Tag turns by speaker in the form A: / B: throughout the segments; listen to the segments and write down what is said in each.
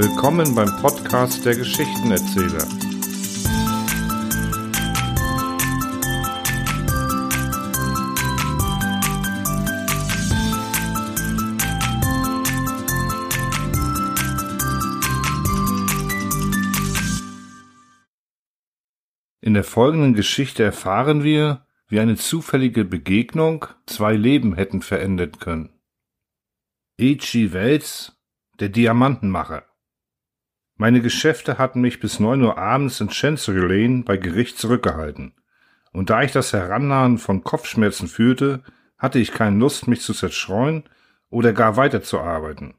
A: Willkommen beim Podcast der Geschichtenerzähler. In der folgenden Geschichte erfahren wir, wie eine zufällige Begegnung zwei Leben hätten verändern können. H.G. Wells, der Diamantenmacher. Meine Geschäfte hatten mich bis neun Uhr abends in Chancery Lane bei Gericht zurückgehalten. Und da ich das Herannahen von Kopfschmerzen fühlte, hatte ich keine Lust, mich zu zerstreuen oder gar weiterzuarbeiten.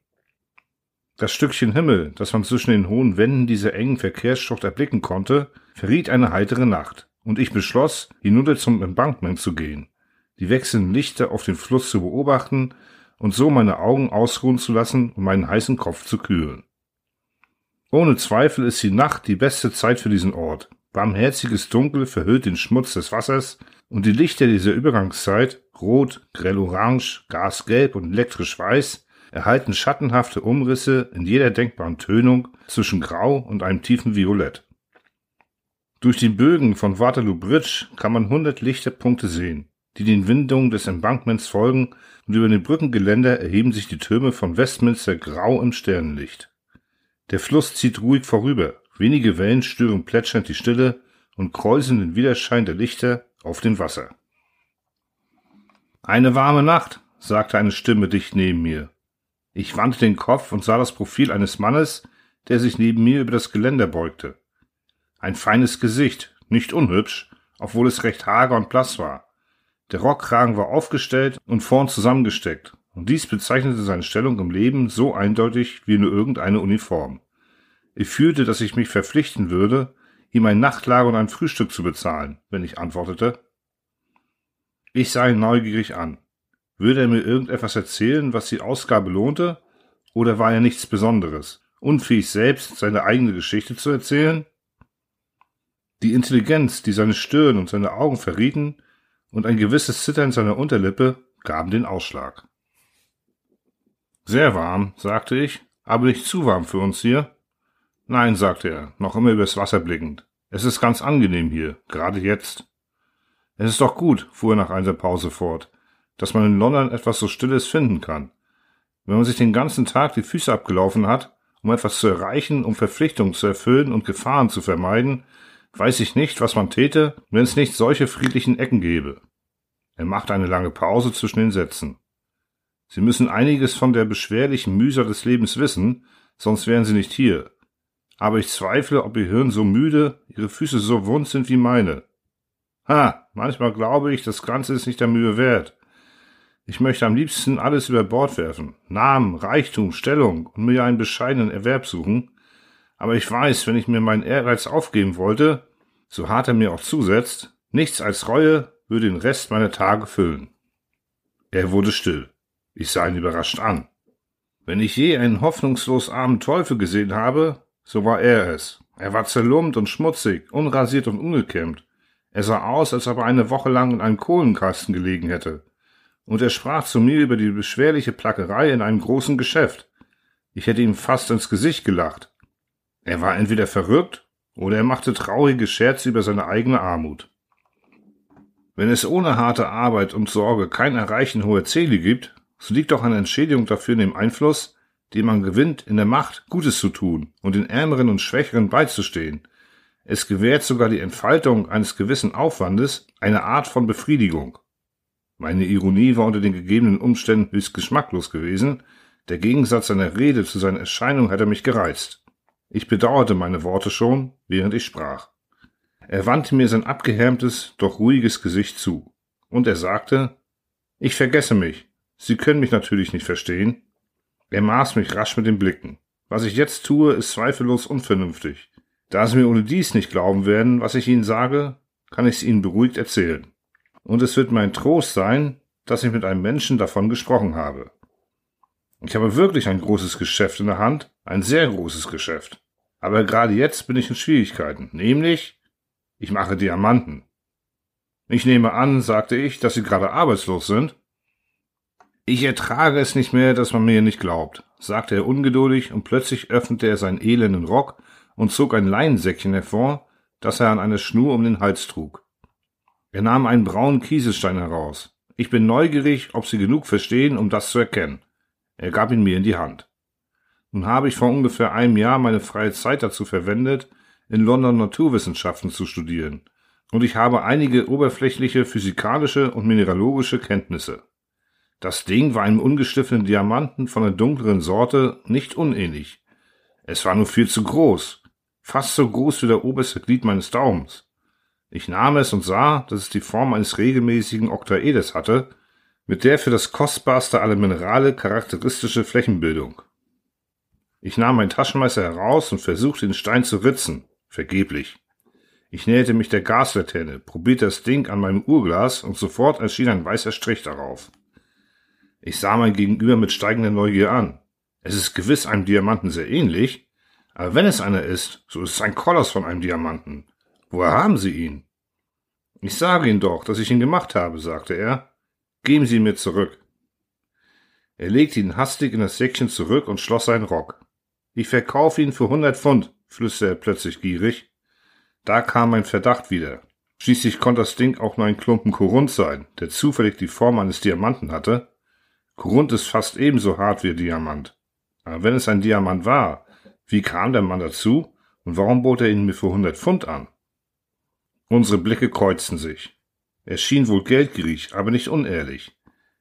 A: Das Stückchen Himmel, das man zwischen den hohen Wänden dieser engen Verkehrsschlucht erblicken konnte, verriet eine heitere Nacht, und ich beschloss, hinunter zum Embankment zu gehen, die wechselnden Lichter auf dem Fluss zu beobachten und so meine Augen ausruhen zu lassen und meinen heißen Kopf zu kühlen. Ohne Zweifel ist die Nacht die beste Zeit für diesen Ort. Barmherziges Dunkel verhüllt den Schmutz des Wassers und die Lichter dieser Übergangszeit, rot, grell-orange, gasgelb und elektrisch weiß, erhalten schattenhafte Umrisse in jeder denkbaren Tönung zwischen Grau und einem tiefen Violett. Durch die Bögen von Waterloo Bridge kann man hundert Lichterpunkte sehen, die den Windungen des Embankments folgen, und über den Brückengeländer erheben sich die Türme von Westminster grau im Sternenlicht. Der Fluss zieht ruhig vorüber, wenige Wellen stören plätschernd die Stille und kräuseln den Widerschein der Lichter auf dem Wasser. Eine warme Nacht, sagte eine Stimme dicht neben mir. Ich wandte den Kopf und sah das Profil eines Mannes, der sich neben mir über das Geländer beugte. Ein feines Gesicht, nicht unhübsch, obwohl es recht hager und blass war. Der Rockkragen war aufgestellt und vorn zusammengesteckt, und dies bezeichnete seine Stellung im Leben so eindeutig wie nur irgendeine Uniform. Ich fühlte, dass ich mich verpflichten würde, ihm ein Nachtlager und ein Frühstück zu bezahlen, wenn ich antwortete. Ich sah ihn neugierig an. Würde er mir irgendetwas erzählen, was die Ausgabe lohnte, oder war er nichts Besonderes, unfähig selbst seine eigene Geschichte zu erzählen? Die Intelligenz, die seine Stirn und seine Augen verrieten, und ein gewisses Zittern seiner Unterlippe gaben den Ausschlag. Sehr warm, sagte ich, aber nicht zu warm für uns hier. Nein, sagte er, noch immer übers Wasser blickend. Es ist ganz angenehm hier, gerade jetzt. Es ist doch gut, fuhr er nach einer Pause fort, dass man in London etwas so Stilles finden kann. Wenn man sich den ganzen Tag die Füße abgelaufen hat, um etwas zu erreichen, um Verpflichtungen zu erfüllen und Gefahren zu vermeiden, weiß ich nicht, was man täte, wenn es nicht solche friedlichen Ecken gäbe. Er machte eine lange Pause zwischen den Sätzen. Sie müssen einiges von der beschwerlichen Mühsal des Lebens wissen, sonst wären Sie nicht hier. Aber ich zweifle, ob Ihr Hirn so müde, Ihre Füße so wund sind wie meine. Ha, manchmal glaube ich, das Ganze ist nicht der Mühe wert. Ich möchte am liebsten alles über Bord werfen. Namen, Reichtum, Stellung und mir einen bescheidenen Erwerb suchen. Aber ich weiß, wenn ich mir meinen Ehrgeiz aufgeben wollte, so hart er mir auch zusetzt, nichts als Reue würde den Rest meiner Tage füllen. Er wurde still. Ich sah ihn überrascht an. Wenn ich je einen hoffnungslos armen Teufel gesehen habe, so war er es. Er war zerlumpt und schmutzig, unrasiert und ungekämmt. Er sah aus, als ob er eine Woche lang in einem Kohlenkasten gelegen hätte. Und er sprach zu mir über die beschwerliche Plackerei in einem großen Geschäft. Ich hätte ihm fast ins Gesicht gelacht. Er war entweder verrückt oder er machte traurige Scherze über seine eigene Armut. Wenn es ohne harte Arbeit und Sorge kein Erreichen hoher Ziele gibt, so liegt doch eine Entschädigung dafür in dem Einfluss, den man gewinnt, in der Macht, Gutes zu tun und den Ärmeren und Schwächeren beizustehen. Es gewährt sogar die Entfaltung eines gewissen Aufwandes eine Art von Befriedigung. Meine Ironie war unter den gegebenen Umständen höchst geschmacklos gewesen, der Gegensatz seiner Rede zu seiner Erscheinung hatte mich gereizt. Ich bedauerte meine Worte schon, während ich sprach. Er wandte mir sein abgehärmtes, doch ruhiges Gesicht zu, und er sagte, ich vergesse mich, Sie können mich natürlich nicht verstehen. Er maß mich rasch mit den Blicken. Was ich jetzt tue, ist zweifellos unvernünftig. Da Sie mir ohne dies nicht glauben werden, was ich Ihnen sage, kann ich es Ihnen beruhigt erzählen. Und es wird mein Trost sein, dass ich mit einem Menschen davon gesprochen habe. Ich habe wirklich ein großes Geschäft in der Hand, ein sehr großes Geschäft. Aber gerade jetzt bin ich in Schwierigkeiten, nämlich ich mache Diamanten. Ich nehme an, sagte ich, dass Sie gerade arbeitslos sind. Ich ertrage es nicht mehr, dass man mir nicht glaubt, sagte er ungeduldig, und plötzlich öffnete er seinen elenden Rock und zog ein Leinensäckchen hervor, das er an einer Schnur um den Hals trug. Er nahm einen braunen Kieselstein heraus. Ich bin neugierig, ob Sie genug verstehen, um das zu erkennen. Er gab ihn mir in die Hand. Nun habe ich vor ungefähr einem Jahr meine freie Zeit dazu verwendet, in London Naturwissenschaften zu studieren, und ich habe einige oberflächliche physikalische und mineralogische Kenntnisse. Das Ding war einem ungestifteten Diamanten von der dunkleren Sorte nicht unähnlich. Es war nur viel zu groß, fast so groß wie der oberste Glied meines Daumens. Ich nahm es und sah, dass es die Form eines regelmäßigen Oktaeders hatte, mit der für das kostbarste aller Minerale charakteristische Flächenbildung. Ich nahm mein Taschenmesser heraus und versuchte den Stein zu ritzen, vergeblich. Ich näherte mich der Gaslaterne, probierte das Ding an meinem Uhrglas und sofort erschien ein weißer Strich darauf. Ich sah mein Gegenüber mit steigender Neugier an. Es ist gewiss einem Diamanten sehr ähnlich, aber wenn es einer ist, so ist es ein Koloss von einem Diamanten. Woher haben Sie ihn? Ich sage Ihnen doch, dass ich ihn gemacht habe, sagte er. Geben Sie ihn mir zurück. Er legte ihn hastig in das Säckchen zurück und schloss seinen Rock. Ich verkaufe ihn für hundert Pfund, flüsterte er plötzlich gierig. Da kam mein Verdacht wieder. Schließlich konnte das Ding auch nur ein Klumpen Korund sein, der zufällig die Form eines Diamanten hatte. Korund ist fast ebenso hart wie Diamant. Aber wenn es ein Diamant war, wie kam der Mann dazu und warum bot er ihn mir für hundert Pfund an? Unsere Blicke kreuzten sich. Er schien wohl geldgierig, aber nicht unehrlich.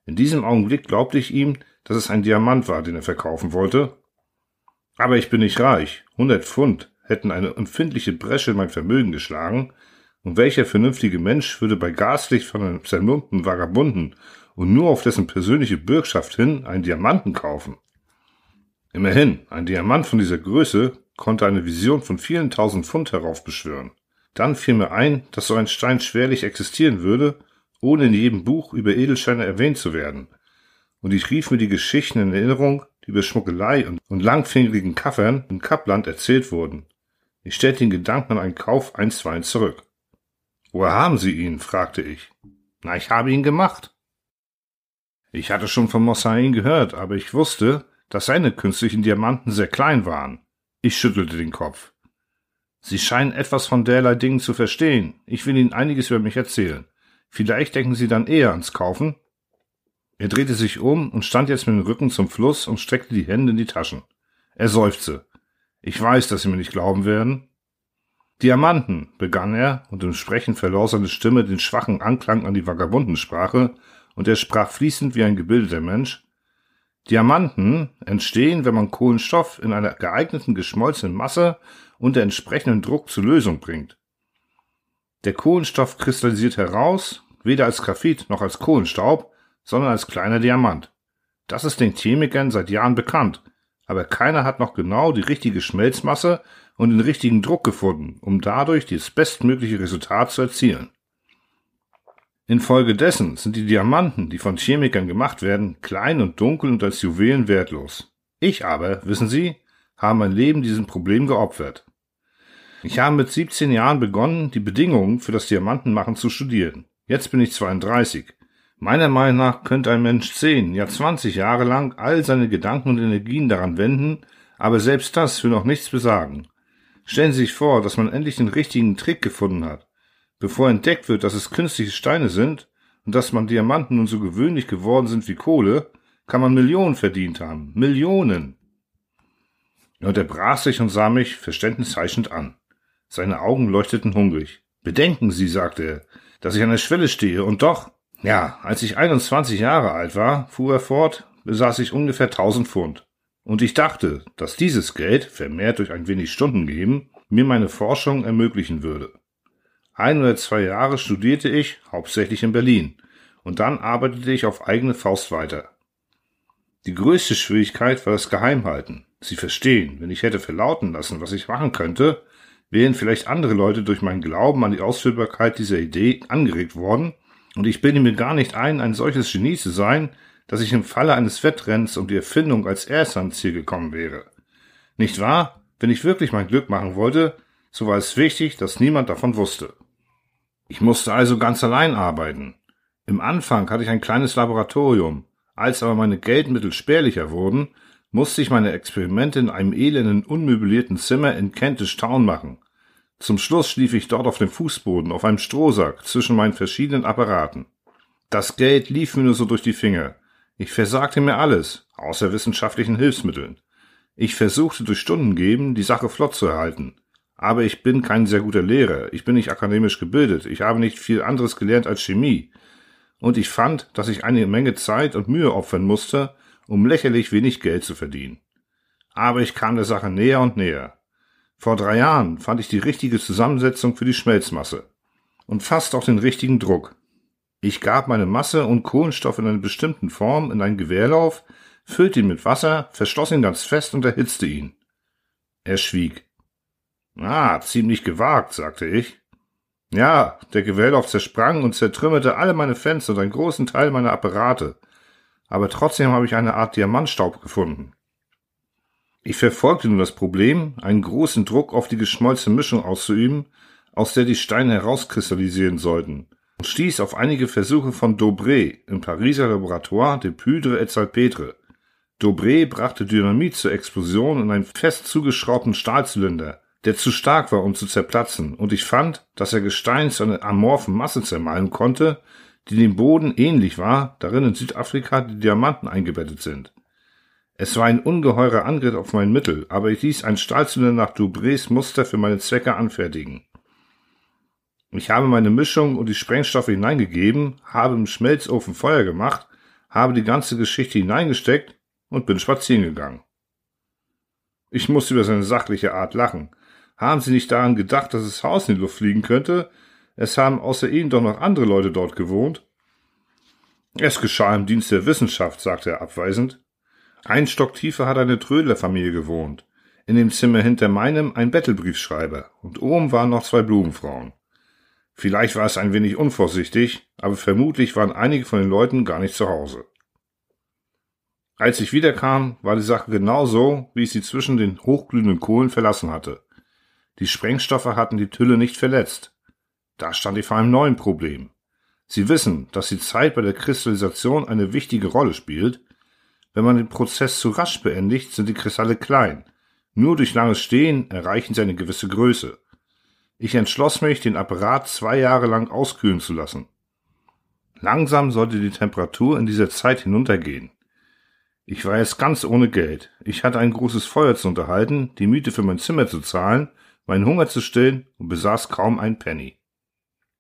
A: In diesem Augenblick glaubte ich ihm, dass es ein Diamant war, den er verkaufen wollte. Aber ich bin nicht reich. Hundert Pfund hätten eine empfindliche Bresche in mein Vermögen geschlagen, und welcher vernünftige Mensch würde bei Gaslicht von einem zermürbten Vagabunden und nur auf dessen persönliche Bürgschaft hin einen Diamanten kaufen? Immerhin, ein Diamant von dieser Größe konnte eine Vision von vielen tausend Pfund heraufbeschwören. Dann fiel mir ein, dass so ein Stein schwerlich existieren würde, ohne in jedem Buch über Edelsteine erwähnt zu werden. Und ich rief mir die Geschichten in Erinnerung, die über Schmuckelei und, langfingerigen Kaffern im Kapland erzählt wurden. Ich stellte den Gedanken an einen Kauf einstweilen zurück. Woher haben Sie ihn? fragte ich. Na, ich habe ihn gemacht. Ich hatte schon von Mossain gehört, aber ich wusste, dass seine künstlichen Diamanten sehr klein waren. Ich schüttelte den Kopf. Sie scheinen etwas von derlei Dingen zu verstehen. Ich will Ihnen einiges über mich erzählen. Vielleicht denken Sie dann eher ans Kaufen. Er drehte sich um und stand jetzt mit dem Rücken zum Fluss und streckte die Hände in die Taschen. Er seufzte. Ich weiß, dass Sie mir nicht glauben werden. Diamanten, begann er, und im Sprechen verlor seine Stimme den schwachen Anklang an die Vagabundensprache, und er sprach fließend wie ein gebildeter Mensch. Diamanten entstehen, wenn man Kohlenstoff in einer geeigneten geschmolzenen Masse unter entsprechendem Druck zur Lösung bringt. Der Kohlenstoff kristallisiert heraus, weder als Graphit noch als Kohlenstaub, sondern als kleiner Diamant. Das ist den Chemikern seit Jahren bekannt, aber keiner hat noch genau die richtige Schmelzmasse und den richtigen Druck gefunden, um dadurch das bestmögliche Resultat zu erzielen. Infolgedessen sind die Diamanten, die von Chemikern gemacht werden, klein und dunkel und als Juwelen wertlos. Ich aber, wissen Sie, habe mein Leben diesem Problem geopfert. Ich habe mit 17 Jahren begonnen, die Bedingungen für das Diamantenmachen zu studieren. Jetzt bin ich 32. Meiner Meinung nach könnte ein Mensch 10, ja 20 Jahre lang all seine Gedanken und Energien daran wenden, aber selbst das will noch nichts besagen. Stellen Sie sich vor, dass man endlich den richtigen Trick gefunden hat bevor entdeckt wird, dass es künstliche Steine sind und dass man Diamanten nun so gewöhnlich geworden sind wie Kohle, kann man Millionen verdient haben. Millionen. Er unterbrach sich und sah mich verständniszeichend an. Seine Augen leuchteten hungrig. Bedenken Sie, sagte er, dass ich an der Schwelle stehe und doch, ja, als ich 21 Jahre alt war, fuhr er fort, besaß ich ungefähr 1000 Pfund. Und ich dachte, dass dieses Geld, vermehrt durch ein wenig Stunden geben, mir meine Forschung ermöglichen würde. Ein oder zwei Jahre studierte ich, hauptsächlich in Berlin, und dann arbeitete ich auf eigene Faust weiter. Die größte Schwierigkeit war das Geheimhalten. Sie verstehen, wenn ich hätte verlauten lassen, was ich machen könnte, wären vielleicht andere Leute durch meinen Glauben an die Ausführbarkeit dieser Idee angeregt worden, und ich bilde mir gar nicht ein, ein solches Genie zu sein, dass ich im Falle eines Wettrenns um die Erfindung als erster ans Ziel gekommen wäre. Nicht wahr? Wenn ich wirklich mein Glück machen wollte, so war es wichtig, dass niemand davon wusste. Ich musste also ganz allein arbeiten. Im Anfang hatte ich ein kleines Laboratorium. Als aber meine Geldmittel spärlicher wurden, musste ich meine Experimente in einem elenden, unmöblierten Zimmer in Kentish Town machen. Zum Schluss schlief ich dort auf dem Fußboden, auf einem Strohsack, zwischen meinen verschiedenen Apparaten. Das Geld lief mir nur so durch die Finger. Ich versagte mir alles, außer wissenschaftlichen Hilfsmitteln. Ich versuchte durch Stunden geben, die Sache flott zu erhalten. Aber ich bin kein sehr guter Lehrer, ich bin nicht akademisch gebildet, ich habe nicht viel anderes gelernt als Chemie. Und ich fand, dass ich eine Menge Zeit und Mühe opfern musste, um lächerlich wenig Geld zu verdienen. Aber ich kam der Sache näher und näher. Vor drei Jahren fand ich die richtige Zusammensetzung für die Schmelzmasse und fast auch den richtigen Druck. Ich gab meine Masse und Kohlenstoff in einer bestimmten Form in einen Gewehrlauf, füllte ihn mit Wasser, verschloss ihn ganz fest und erhitzte ihn. Er schwieg. Ah, ziemlich gewagt, sagte ich. Ja, der Gewehrlauf zersprang und zertrümmerte alle meine Fenster und einen großen Teil meiner Apparate aber trotzdem habe ich eine Art Diamantstaub gefunden. Ich verfolgte nun das Problem, einen großen Druck auf die geschmolzene Mischung auszuüben, aus der die Steine herauskristallisieren sollten, und stieß auf einige Versuche von Dobré im Pariser Laboratoire de Pudre et Salpetre. Dobré brachte Dynamit zur Explosion in einen fest zugeschraubten Stahlzylinder, der zu stark war, um zu zerplatzen, und ich fand, dass er Gestein zu einer amorphen Masse zermahlen konnte, die dem Boden ähnlich war, darin in Südafrika die Diamanten eingebettet sind. Es war ein ungeheurer Angriff auf mein Mittel, aber ich ließ ein Stahlzylinder nach Dubrés Muster für meine Zwecke anfertigen. Ich habe meine Mischung und die Sprengstoffe hineingegeben, habe im Schmelzofen Feuer gemacht, habe die ganze Geschichte hineingesteckt und bin spazieren gegangen. Ich musste über seine sachliche Art lachen. Haben Sie nicht daran gedacht, dass das Haus in die Luft fliegen könnte, es haben außer Ihnen doch noch andere Leute dort gewohnt. Es geschah im Dienst der Wissenschaft, sagte er abweisend. Ein Stock tiefer hat eine Trödlerfamilie gewohnt. In dem Zimmer hinter meinem ein Bettelbriefschreiber und oben waren noch zwei Blumenfrauen. Vielleicht war es ein wenig unvorsichtig, aber vermutlich waren einige von den Leuten gar nicht zu Hause. Als ich wiederkam, war die Sache genau so, wie ich sie zwischen den hochglühenden Kohlen verlassen hatte. Die Sprengstoffe hatten die Tülle nicht verletzt, da stand ich vor einem neuen Problem. Sie wissen, dass die Zeit bei der Kristallisation eine wichtige Rolle spielt. Wenn man den Prozess zu rasch beendigt, sind die Kristalle klein. Nur durch langes Stehen erreichen sie eine gewisse Größe. Ich entschloss mich, den Apparat zwei Jahre lang auskühlen zu lassen. Langsam sollte die Temperatur in dieser Zeit hinuntergehen. Ich war jetzt ganz ohne Geld. Ich hatte ein großes Feuer zu unterhalten, die Miete für mein Zimmer zu zahlen, meinen Hunger zu stillen und besaß kaum ein Penny.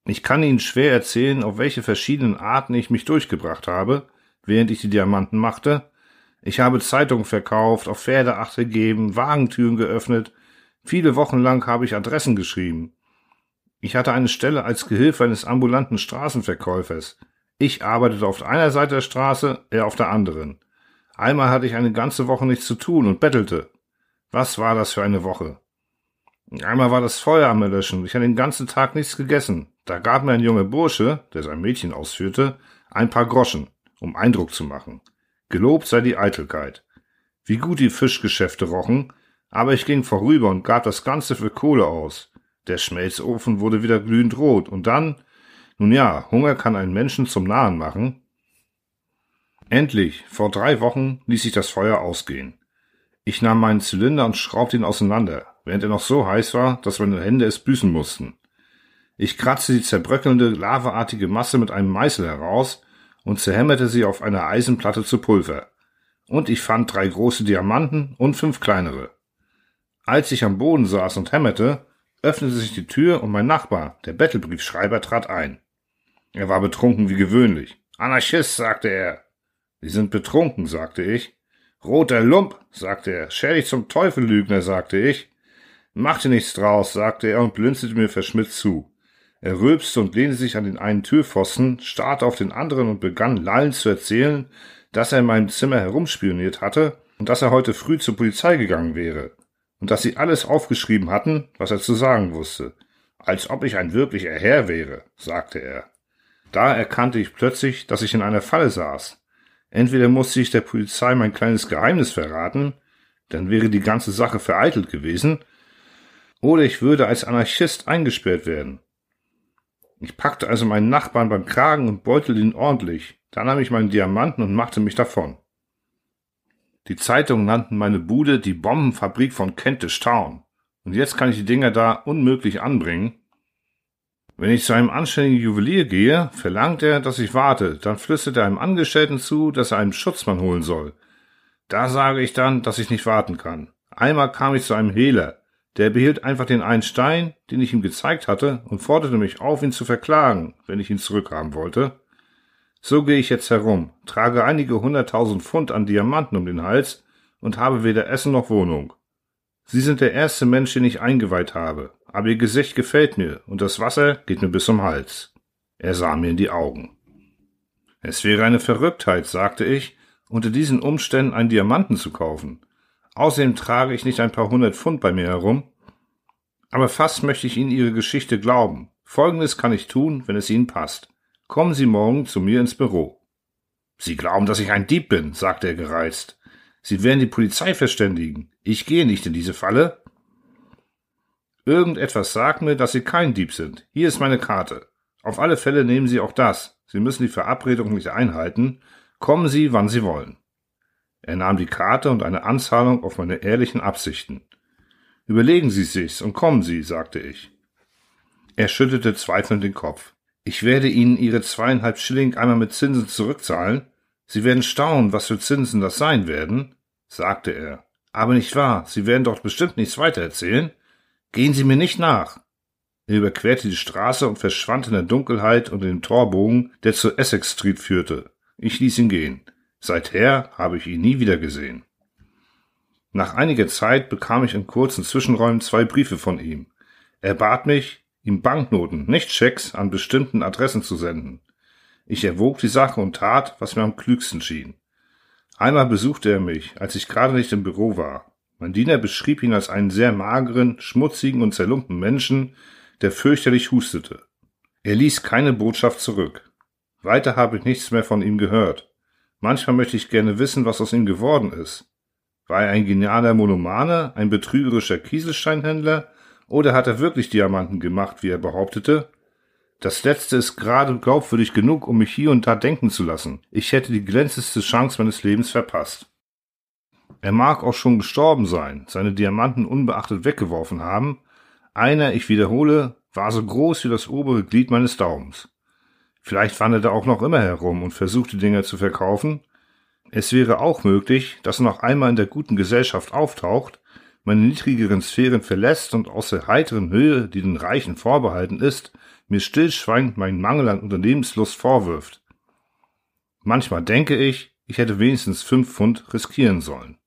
A: Ich kann Ihnen schwer erzählen, auf welche verschiedenen Arten ich mich durchgebracht habe, während ich die Diamanten machte. Ich habe Zeitungen verkauft, auf Pferde acht gegeben, Wagentüren geöffnet. Viele Wochen lang habe ich Adressen geschrieben. Ich hatte eine Stelle als Gehilfe eines ambulanten Straßenverkäufers. Ich arbeitete auf einer Seite der Straße, er auf der anderen. Einmal hatte ich eine ganze Woche nichts zu tun und bettelte. Was war das für eine Woche? Einmal war das Feuer am Erlöschen. Ich hatte den ganzen Tag nichts gegessen. Da gab mir ein junger Bursche, der sein Mädchen ausführte, ein paar Groschen, um Eindruck zu machen. Gelobt sei die Eitelkeit. Wie gut die Fischgeschäfte rochen, aber ich ging vorüber und gab das Ganze für Kohle aus. Der Schmelzofen wurde wieder glühend rot und dann, nun ja, Hunger kann einen Menschen zum Nahen machen. Endlich, vor drei Wochen, ließ ich das Feuer ausgehen. Ich nahm meinen Zylinder und schraubte ihn auseinander, während er noch so heiß war, dass meine Hände es büßen mussten. Ich kratzte die zerbröckelnde, lavaartige Masse mit einem Meißel heraus und zerhämmerte sie auf einer Eisenplatte zu Pulver. Und ich fand drei große Diamanten und fünf kleinere. Als ich am Boden saß und hämmerte, öffnete sich die Tür und mein Nachbar, der Bettelbriefschreiber, trat ein. Er war betrunken wie gewöhnlich. Anarchist, sagte er. Sie sind betrunken, sagte ich. Roter Lump, sagte er. Scher dich zum Teufel, Lügner, sagte ich. Machte nichts draus, sagte er und blinzelte mir verschmitzt zu. Er rülpste und lehnte sich an den einen Türpfosten, starrte auf den anderen und begann lallend zu erzählen, dass er in meinem Zimmer herumspioniert hatte und dass er heute früh zur Polizei gegangen wäre und dass sie alles aufgeschrieben hatten, was er zu sagen wusste. Als ob ich ein wirklicher Herr wäre, sagte er. Da erkannte ich plötzlich, dass ich in einer Falle saß. Entweder musste ich der Polizei mein kleines Geheimnis verraten, dann wäre die ganze Sache vereitelt gewesen, oder ich würde als Anarchist eingesperrt werden. Ich packte also meinen Nachbarn beim Kragen und beutelte ihn ordentlich. Dann nahm ich meinen Diamanten und machte mich davon. Die Zeitungen nannten meine Bude die Bombenfabrik von Kentish Town. Und jetzt kann ich die Dinger da unmöglich anbringen. Wenn ich zu einem anständigen Juwelier gehe, verlangt er, dass ich warte. Dann flüstert er einem Angestellten zu, dass er einen Schutzmann holen soll. Da sage ich dann, dass ich nicht warten kann. Einmal kam ich zu einem Hehler. Der behielt einfach den einen Stein, den ich ihm gezeigt hatte, und forderte mich auf, ihn zu verklagen, wenn ich ihn zurückhaben wollte. So gehe ich jetzt herum, trage einige hunderttausend Pfund an Diamanten um den Hals und habe weder Essen noch Wohnung. Sie sind der erste Mensch, den ich eingeweiht habe, aber Ihr Gesicht gefällt mir und das Wasser geht mir bis zum Hals. Er sah mir in die Augen. Es wäre eine Verrücktheit, sagte ich, unter diesen Umständen einen Diamanten zu kaufen. Außerdem trage ich nicht ein paar hundert Pfund bei mir herum. Aber fast möchte ich Ihnen Ihre Geschichte glauben. Folgendes kann ich tun, wenn es Ihnen passt. Kommen Sie morgen zu mir ins Büro. Sie glauben, dass ich ein Dieb bin, sagte er gereizt. Sie werden die Polizei verständigen. Ich gehe nicht in diese Falle. Irgendetwas sagt mir, dass Sie kein Dieb sind. Hier ist meine Karte. Auf alle Fälle nehmen Sie auch das. Sie müssen die Verabredung nicht einhalten. Kommen Sie, wann Sie wollen. Er nahm die Karte und eine Anzahlung auf meine ehrlichen Absichten. Überlegen Sie sich's und kommen Sie, sagte ich. Er schüttelte zweifelnd den Kopf. Ich werde Ihnen Ihre zweieinhalb Schilling einmal mit Zinsen zurückzahlen. Sie werden staunen, was für Zinsen das sein werden, sagte er. Aber nicht wahr, Sie werden doch bestimmt nichts weiter erzählen. Gehen Sie mir nicht nach. Er überquerte die Straße und verschwand in der Dunkelheit unter dem Torbogen, der zur Essex Street führte. Ich ließ ihn gehen. Seither habe ich ihn nie wieder gesehen. Nach einiger Zeit bekam ich in kurzen Zwischenräumen zwei Briefe von ihm. Er bat mich, ihm Banknoten, nicht Schecks, an bestimmten Adressen zu senden. Ich erwog die Sache und tat, was mir am klügsten schien. Einmal besuchte er mich, als ich gerade nicht im Büro war. Mein Diener beschrieb ihn als einen sehr mageren, schmutzigen und zerlumpten Menschen, der fürchterlich hustete. Er ließ keine Botschaft zurück. Weiter habe ich nichts mehr von ihm gehört. Manchmal möchte ich gerne wissen, was aus ihm geworden ist. War er ein genialer Monomane, ein betrügerischer Kieselsteinhändler oder hat er wirklich Diamanten gemacht, wie er behauptete? Das letzte ist gerade glaubwürdig genug, um mich hier und da denken zu lassen. Ich hätte die glänzendste Chance meines Lebens verpasst. Er mag auch schon gestorben sein, seine Diamanten unbeachtet weggeworfen haben. Einer, ich wiederhole, war so groß wie das obere Glied meines Daumens. Vielleicht wanderte er auch noch immer herum und versuchte Dinge zu verkaufen. Es wäre auch möglich, dass er noch einmal in der guten Gesellschaft auftaucht, meine niedrigeren Sphären verlässt und aus der heiteren Höhe, die den Reichen vorbehalten ist, mir stillschweigend meinen Mangel an Unternehmenslust vorwirft. Manchmal denke ich, ich hätte wenigstens fünf Pfund riskieren sollen.